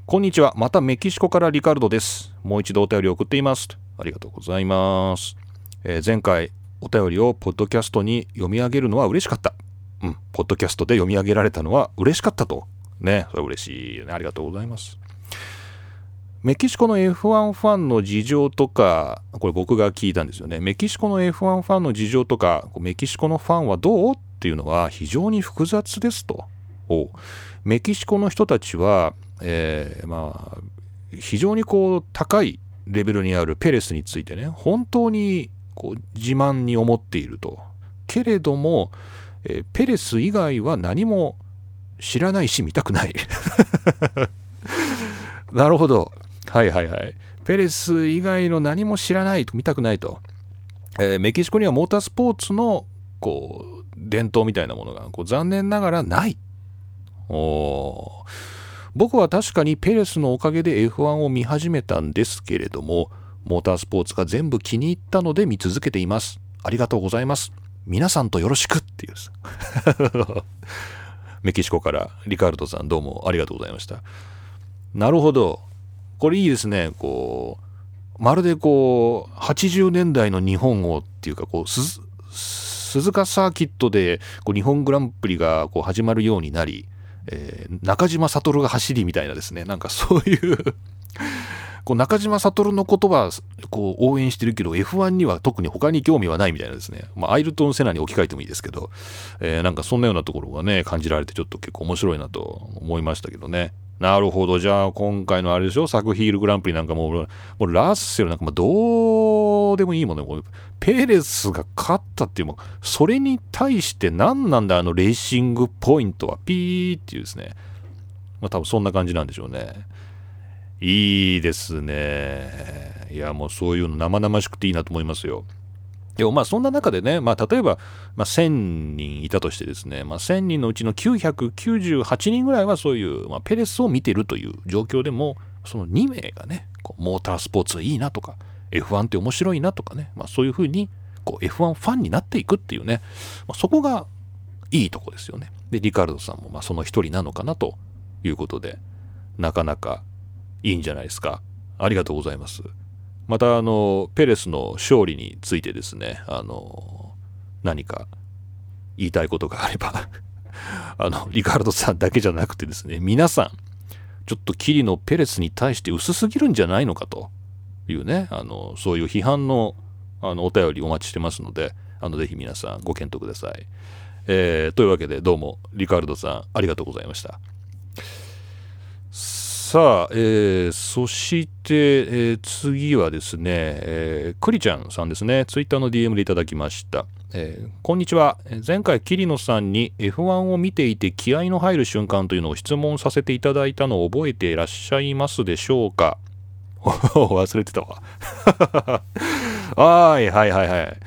S1: こんにちは。またメキシコからリカルドです。もう一度お便り送っています。ありがとうございます、えー、前回お便りをポッドキャストに読み上げるのは嬉しかった。うん、ポッドキャストで読み上げられたのは嬉しかったとね、それ嬉しいよね。ありがとうございます。メキシコの F1 ファンの事情とか、これ僕が聞いたんですよね。メキシコの F1 ファンの事情とか、メキシコのファンはどう？っていうのは非常に複雑ですと。メキシコの人たちは、えー、まあ、非常にこう高いレベルにあるペレスについてね、本当にこう自慢に思っていると。けれども、えー、ペレス以外は何も知らないし見たくない なるほど。はいはいはい。ペレス以外の何も知らないと見たくないと。えー、メキシコにはモータースポーツのこう伝統みたいなものがこう残念ながらない。お僕は確かにペレスのおかげで F1 を見始めたんですけれども、モータースポーツが全部気に入ったので見続けています。ありがとうございます。皆さんとよろしくっていう。メキシコからリカルドさんどうもありがとうございました。なるほど。これいいですね。こう、まるでこう、80年代の日本をっていうか、こう、鈴鹿サーキットでこう日本グランプリがこう始まるようになり、えー、中島悟が走りみたいなですね、なんかそういうこう中島悟の言葉こう応援してるけど F1 には特に他に興味はないみたいなですね、まあ、アイルトン・セナに置き換えてもいいですけど、えー、なんかそんなようなところがね感じられてちょっと結構面白いなと思いましたけどねなるほどじゃあ今回のあれでしょ？サクヒールグランプリなんかももうラッセルなんかもどどうでもいいもんね。ペレスが勝ったっていうもそれに対して何なんだ？あのレーシングポイントはピーっていうですね。まあ多分そんな感じなんでしょうね。いいですね。いやもうそういうの生々しくていいなと思いますよ。でもまあそんな中でね、まあ、例えば、まあ、1000人いたとしてですね、まあ、1000人のうちの998人ぐらいはそういう、まあ、ペレスを見てるという状況でもその2名がねこうモータースポーツいいなとか F1 って面白いなとかね、まあ、そういうふうにこう F1 ファンになっていくっていうね、まあ、そこがいいとこですよね。でリカルドさんもまあその一人なのかなということでなかなかいいんじゃないですか。ありがとうございます。またあのペレスの勝利についてですねあの何か言いたいことがあれば あのリカルドさんだけじゃなくてですね皆さんちょっとキリのペレスに対して薄すぎるんじゃないのかというねあのそういう批判のあのお便りお待ちしてますのであのぜひ皆さんご検討ください、えー、というわけでどうもリカルドさんありがとうございましたさあ、えー、そして、えー、次はですね、えー、クリちゃんさんですね、ツイッターの DM でいただきました。えー、こんにちは。前回、桐野さんに F1 を見ていて気合の入る瞬間というのを質問させていただいたのを覚えていらっしゃいますでしょうか？忘れてたわはいはいはいはい。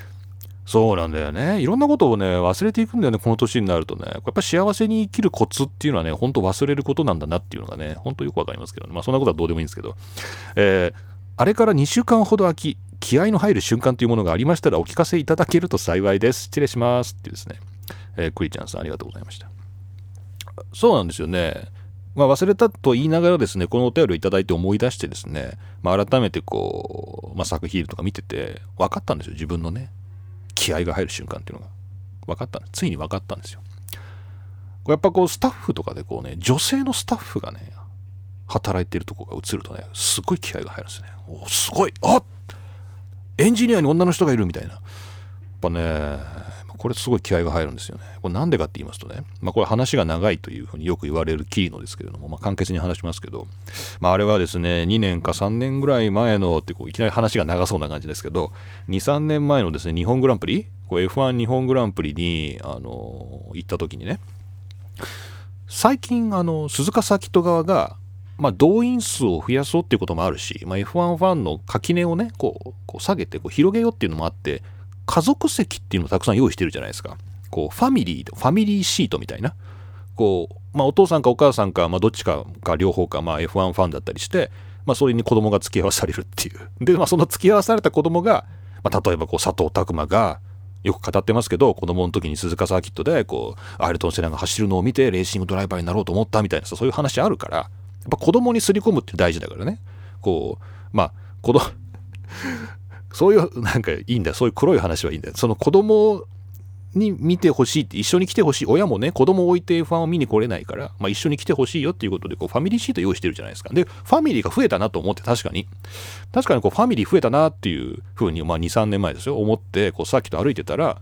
S1: そうなんだよね。いろんなことをね、忘れていくんだよね、この年になるとね。やっぱ幸せに生きるコツっていうのはね、ほんと忘れることなんだなっていうのがね、ほんとよくわかりますけどね。まあそんなことはどうでもいいんですけど。えー、あれから2週間ほど空き、気合の入る瞬間というものがありましたらお聞かせいただけると幸いです。失礼します。ってですね。えー、クリちゃんさんありがとうございました。そうなんですよね。まあ、忘れたと言いながらですね、このお便りをいただいて思い出してですね、まあ、改めてこう、まあ、作品とか見てて分かったんですよ、自分のね。気合が入る瞬間っていうのが分かったついに分かったんですよ。やっぱこうスタッフとかでこうね女性のスタッフがね働いてるとこが映るとねすごい気合が入るんですね。おすごいあエンジニアに女の人がいるみたいな。やっぱねこれすごい気合が入るんですよね。これなんでかって言いますとね、まあ、これ話が長いというふうによく言われるキーノですけれども、まあ、簡潔に話しますけど、まあ、あれはですね、2年か3年ぐらい前のってこういきなり話が長そうな感じですけど、2、3年前のですね、日本グランプリ、こう F1 日本グランプリに、あの行った時にね、最近、あの、鈴鹿サーキット側が、まあ、動員数を増やそうっていうこともあるし、まあ、F1 ファンの垣根をね、こう、こう下げてこう広げようっていうのもあって、家族席っていうのをたくさん用意してるじゃないですか。こう、ファミリーと、ファミリーシートみたいな。こう、まあ、お父さんかお母さんか、まあ、どっちかか両方か、まあ、F1 ファンだったりして、まあ、それに子供が付き合わされるっていう。で、まあ、その付き合わされた子供が、まあ、例えばこう、佐藤拓磨が、よく語ってますけど、子供の時に鈴鹿サーキットで、こう、アイルトン・セナが走るのを見て、レーシングドライバーになろうと思ったみたいなそういう話あるから、やっぱ子供にすり込むって大事だからね。こう、まあ、子供そういう、なんかいいんだ。そういう黒い話はいいんだ。その子供に見てほしいって、一緒に来てほしい。親もね、子供を置いて F1 を見に来れないから、まあ、一緒に来てほしいよっていうことで、こう、ファミリーシート用意してるじゃないですか。で、ファミリーが増えたなと思って、確かに。確かにこう、ファミリー増えたなっていうふうに、まあ、2、3年前ですよ、思って、こう、さっきと歩いてたら、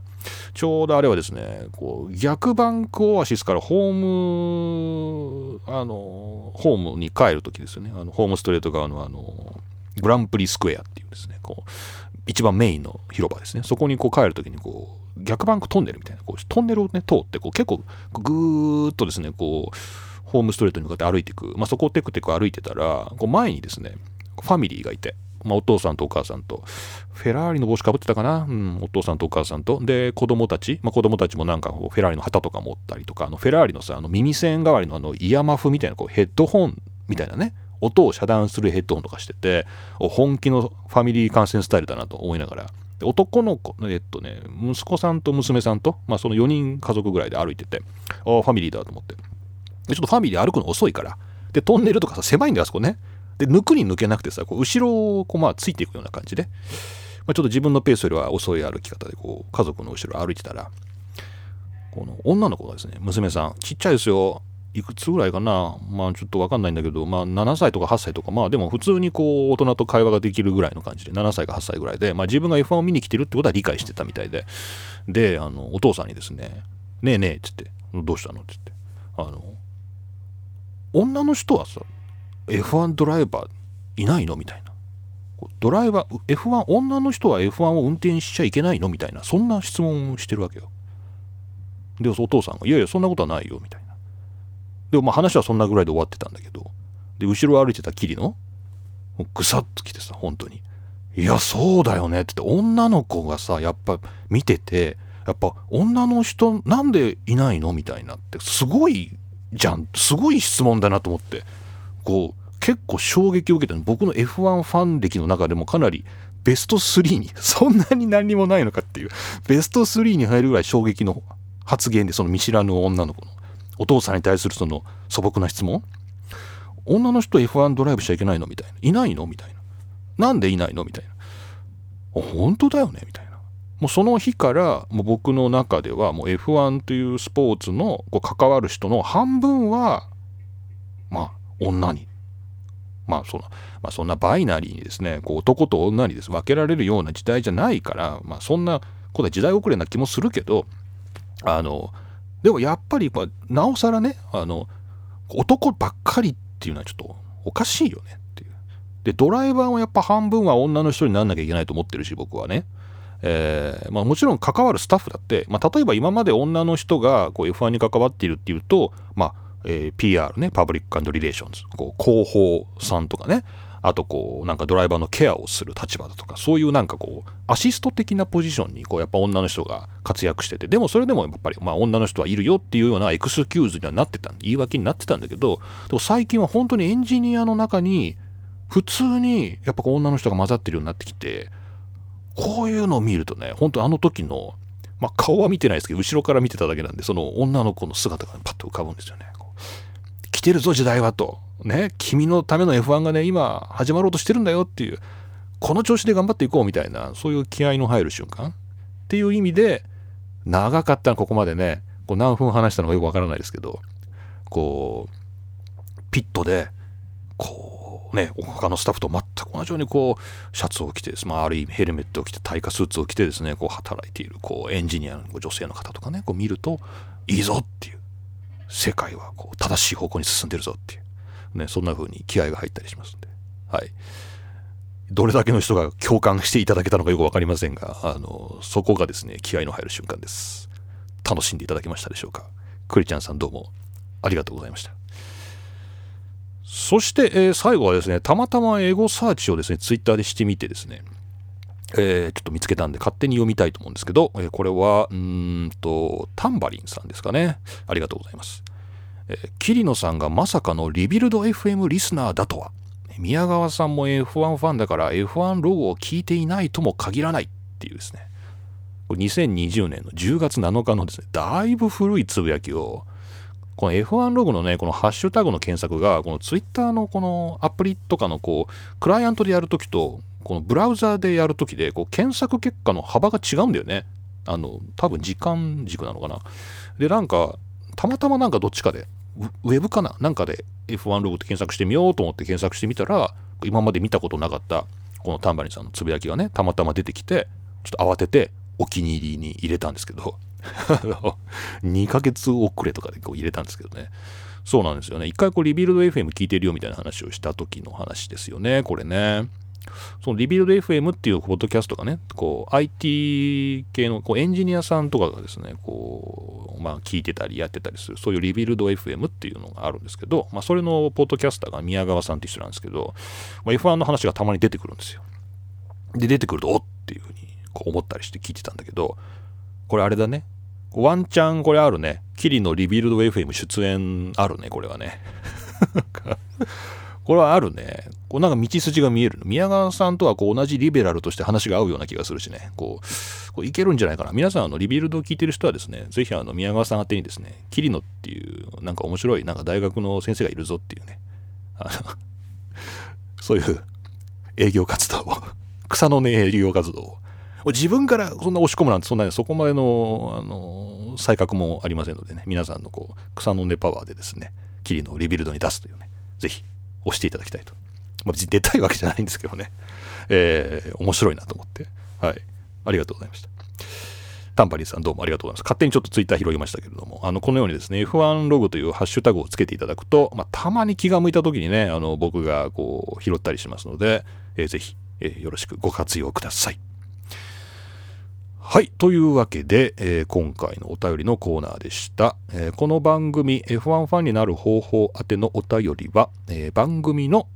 S1: ちょうどあれはですね、こう、逆バンクオアシスからホーム、あの、ホームに帰るときですよね。あの、ホームストレート側のあの、グランプリスクエアっていうですね、こう、一番メインの広場ですね。そこにこう帰るときにこう、逆バンクトンネルみたいな、こうトンネルをね、通って、こう結構ぐーっとですね、こう、ホームストレートに向かって歩いていく。まあ、そこをテクテク歩いてたら、こう前にですね、ファミリーがいて、まあ、お父さんとお母さんと、フェラーリの帽子かぶってたかな、うん、お父さんとお母さんと、で、子供たち、まあ、子供たちもなんかフェラーリの旗とか持ったりとか、あのフェラーリのさ、あの耳栓代わりのあのイヤマフみたいなこうヘッドホンみたいなね、音を遮断するヘッドホンとかしてて本気のファミリー観戦スタイルだなと思いながら。男の子えっとね息子さんと娘さんと、まあ、その4人家族ぐらいで歩いててああファミリーだと思って。でちょっとファミリー歩くの遅いから。でトンネルとかさ狭いんだよあそこね。で抜くに抜けなくてさこう後ろをこうまあついていくような感じで、まあ、ちょっと自分のペースよりは遅い歩き方でこう家族の後ろ歩いてたらこの女の子がですね娘さんちっちゃいですよ。いくつぐらいかな？まあちょっとわかんないんだけど、まあ7歳とか8歳とか、まあでも普通にこう大人と会話ができるぐらいの感じで、7歳か8歳ぐらいで、まあ自分が F1 を見に来てるってことは理解してたみたいで、で、あの、お父さんにですね、ねえねえって言って、どうしたの？って言って、あの、女の人はさ、F1 ドライバーいないの？みたいな。ドライバー F1 女の人は F1 を運転しちゃいけないの？みたいなそんな質問をしてるわけよ。でお父さんが「いやいやそんなことはないよ」みたいな。でもまあ話はそんなぐらいで終わってたんだけど。で後ろ歩いてたキリのぐさっと来てさ本当に「いやそうだよね」って言って女の子がさやっぱ見ててやっぱ女の人なんでいないのみたいなってすごいじゃんすごい質問だなと思って。こう結構衝撃を受けた僕の F1 ファン歴の中でもかなりベスト3に そんなに何もないのかっていうベスト3に入るぐらい衝撃の発言でその見知らぬ女の子の。お父さんに対するその素朴な質問。女の人 F1 ドライブしちゃいけないの？みたいな。いないの？みたいな。なんでいないの？みたいな。本当だよね？みたいな。もうその日からもう僕の中ではもう F1 というスポーツのこう関わる人の半分はまあ女に。まあそのまあ、そんなバイナリーにですねこう男と女にです分けられるような時代じゃないから、まあ、そんなことは時代遅れな気もするけどあのでもやっぱりまなおさらねあの男ばっかりっていうのはちょっとおかしいよねっていう。でドライバーもやっぱ半分は女の人になんなきゃいけないと思ってるし僕はね。えーまあ、もちろん関わるスタッフだって、まあ、例えば今まで女の人がこう F1 に関わっているっていうと、まあえー、PR ね public relations こう広報さんとかねあとこうなんかドライバーのケアをする立場だとかそういうなんかこうアシスト的なポジションにこうやっぱ女の人が活躍しててでもそれでもやっぱりまあ女の人はいるよっていうようなエクスキューズにはなってた言い訳になってたんだけどでも最近は本当にエンジニアの中に普通にやっぱ女の人が混ざってるようになってきてこういうのを見るとね本当あの時のまあ顔は見てないですけど後ろから見てただけなんでその女の子の姿がパッと浮かぶんですよね。来てるぞ時代はと。ね、君のための F1 がね、今始まろうとしてるんだよっていう、この調子で頑張っていこうみたいな、そういう気合の入る瞬間っていう意味で、長かったここまでね、こう何分話したのかよくわからないですけど、こう、ピットで、こうね、他のスタッフと全く同じようにこう、シャツを着てまあ、ある意味ヘルメットを着て、耐火スーツを着てですね、こう働いている、こう、エンジニアの女性の方とかね、こう見ると、いいぞっていう。世界はこう正しい方向に進んでるぞっていう、ね、そんな風に気合が入ったりしますんで、はい。どれだけの人が共感していただけたのかよく分かりませんが、あの、そこがですね、気合の入る瞬間です。楽しんでいただけましたでしょうか。クリちゃんさんどうもありがとうございました。そして、えー、最後はですね、たまたまエゴサーチをですね、ツイッターでしてみてですね、えー、ちょっと見つけたんで勝手に読みたいと思うんですけど、えー、これは、うんと、タンバリンさんですかね。ありがとうございます。えー、桐野さんがまさかのリビルド FM リスナーだとは。宮川さんも F1 ファンだから F1 ロゴを聞いていないとも限らないっていうですね。これ2020年の10月7日のですね、だいぶ古いつぶやきを、この F1 ロゴのね、このハッシュタグの検索が、この Twitter のこのアプリとかのこう、クライアントでやるときと、このブラウザでやるときでこう検索結果の幅が違うんだよね。あの、多分時間軸なのかな。で、なんか、たまたまなんかどっちかで、ウェブかな？なんかで F1 ログって検索してみようと思って検索してみたら、今まで見たことなかった、このタンバリンさんのつぶやきがね、たまたま出てきて、ちょっと慌ててお気に入りに入れたんですけど、2ヶ月遅れとかでこう入れたんですけどね。そうなんですよね。一回こうリビルド FM 聞いてるよみたいな話をした時の話ですよね、これね。その Rebuild FM っていうポッドキャストがね、こう IT 系のこうエンジニアさんとかがですね、こう、まあ聞いてたりやってたりする、そういう Rebuild FM っていうのがあるんですけど、まあそれのポッドキャスターが宮川さんって一緒なんですけど、まあ、F1 の話がたまに出てくるんですよ。で、出てくると、おっていうふうにこう思ったりして聞いてたんだけど、これあれだね。ワンチャンこれあるね。桐野 Rebuild FM 出演あるね、これはね。これはあるね。こうなんか道筋が見える。宮川さんとはこう同じリベラルとして話が合うような気がするしね。こう、こういけるんじゃないかな。皆さん、あの、 Rebuild を聞いてる人はですね、ぜひあの、宮川さん宛てにですね、桐野っていう、なんか面白い、なんか大学の先生がいるぞっていうね。あのそういう営業活動を、草の根営業活動を。自分からそんな押し込むなんて、そんな、そこまでの、あの、才覚もありませんのでね、皆さんのこう、草の根パワーでですね、桐野をリビルドに出すというね、ぜひ押していただきたいと。まあ、別に出たいわけじゃないんですけどね。えー、面白いなと思って。はい。ありがとうございました。タンパリーさんどうもありがとうございます。勝手にちょっとツイッター広げましたけれども、あの、このようにですね、F1 ログというハッシュタグをつけていただくと、まあ、たまに気が向いた時にね、あの、僕がこう、拾ったりしますので、えー、ぜひえー、よろしくご活用ください。はい。というわけで、えー、今回のお便りのコーナーでした。えー、この番組 F1 ファンになる方法宛てのお便りは、えー、番組の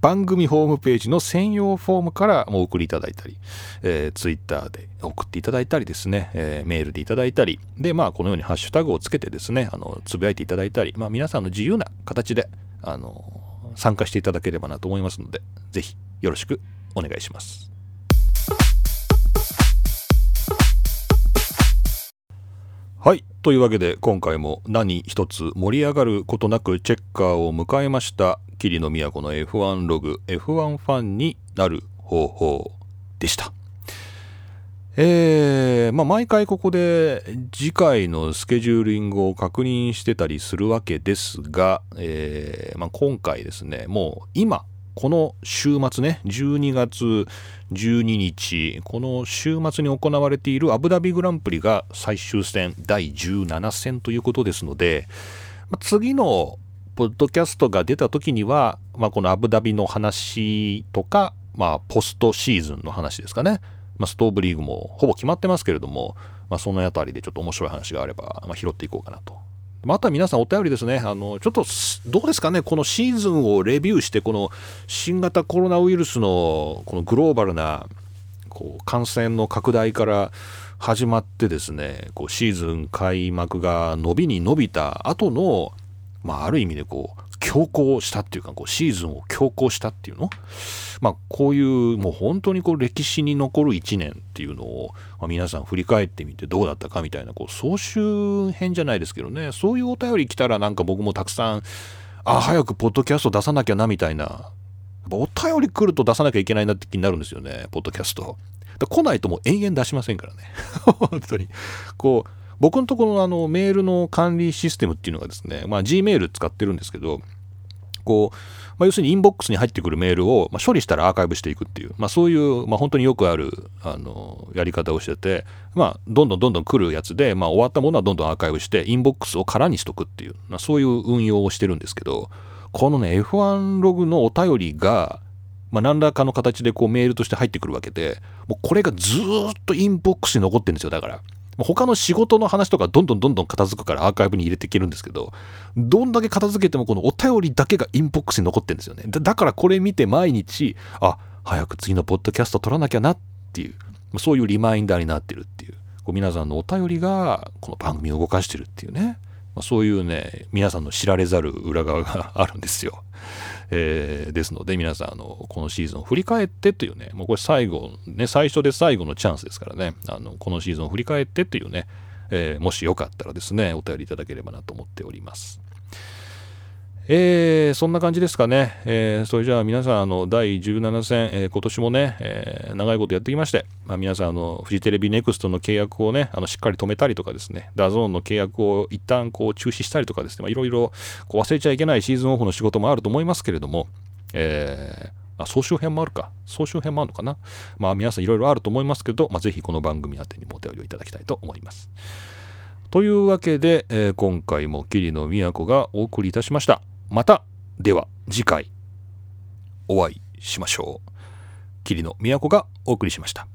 S1: 番組ホームページの専用フォームからお送りいただいたり、えー、ツイッターで送っていただいたりですね、えー、メールでいただいたり、で、まあ、このようにハッシュタグをつけてですね、あの、つぶやいていただいたり、まあ、皆さんの自由な形で、あの、参加していただければなと思いますので、ぜひよろしくお願いします。はい。というわけで、今回も何一つ盛り上がることなくチェッカーを迎えました、霧の都の F1 ログ、F1 ファンになる方法でした。えー、まあ、毎回ここで次回のスケジューリングを確認してたりするわけですが、えー、まあ、今回ですね、もう今、この週末ね、12月12日、この週末に行われているアブダビグランプリが最終戦第17戦ということですので、次のポッドキャストが出た時には、まあ、このアブダビの話とか、まあ、ポストシーズンの話ですかね。まあ、ストーブリーグもほぼ決まってますけれども、まあ、そのあたりでちょっと面白い話があれば、まあ、拾っていこうかなとまた皆さんお便りですね、あのちょっとどうですかね、このシーズンをレビューして、この新型コロナウイルスのこのグローバルなこう感染の拡大から始まってですね、こうシーズン開幕が伸びに伸びた後の、まあ、ある意味でこう強行したっていうか、こうシーズンを強行したっていうの？まあ、こういうもう本当にこう歴史に残る1年っていうのを、まあ、皆さん振り返ってみてどうだったかみたいな、こう総集編じゃないですけどね、そういうお便り来たらなんか僕もたくさん、あ、早くポッドキャスト出さなきゃなみたいな、お便り来ると出さなきゃいけないなって気になるんですよね、ポッドキャスト。来ないともう延々出しませんからね。本当に。こう、僕のところのあのメールの管理システムっていうのがですね、まあ Gmail 使ってるんですけど、こう、まあ、要するにインボックスに入ってくるメールを、まあ、処理したらアーカイブしていくっていう、まあ、そういう、まあ、本当によくあるあのやり方をしてて、まあ、どんどんどんどん来るやつで、まあ、終わったものはどんどんアーカイブしてインボックスを空にしとくっていう、まあ、そういう運用をしてるんですけどこのね F1 ログのお便りが、まあ、何らかの形でこうメールとして入ってくるわけでもうこれがずっとインボックスに残ってるんですよだから。他の仕事の話とかどんどんどんどん片付くからアーカイブに入れていけるんですけど、どんだけ片付けてもこのお便りだけがインボックスに残ってるんですよね。だからこれ見て毎日、あ、早く次のポッドキャスト撮らなきゃなっていう、そういうリマインダーになってるっていう、こう皆さんのお便りがこの番組を動かしてるっていうね、まあ、そういうね、皆さんの知られざる裏側があるんですよ。えー、ですので皆さんあのこのシーズンを振り返ってというねもうこれ最後ね最初で最後のチャンスですからねあのこのシーズンを振り返ってというね、えー、もしよかったらですねお便りいただければなと思っております。えー、そんな感じですかね。えー、それじゃあ皆さん、あの、第17戦、えー、今年もね、えー、長いことやってきまして、まあ、皆さん、あの、フジテレビネクストの契約をね、あの、しっかり止めたりとかですね、 DAZN の契約を一旦こう中止したりとかですね、まあ、いろいろこう忘れちゃいけないシーズンオフの仕事もあると思いますけれども、えー、あ総集編もあるか。総集編もあるのかな。まあ皆さんいろいろあると思いますけど、まあ、ぜひこの番組宛てにお便りをいただきたいと思います。というわけで、えー、今回も桐野都がお送りいたしました。またでは次回お会いしましょう。桐野都がお送りしました。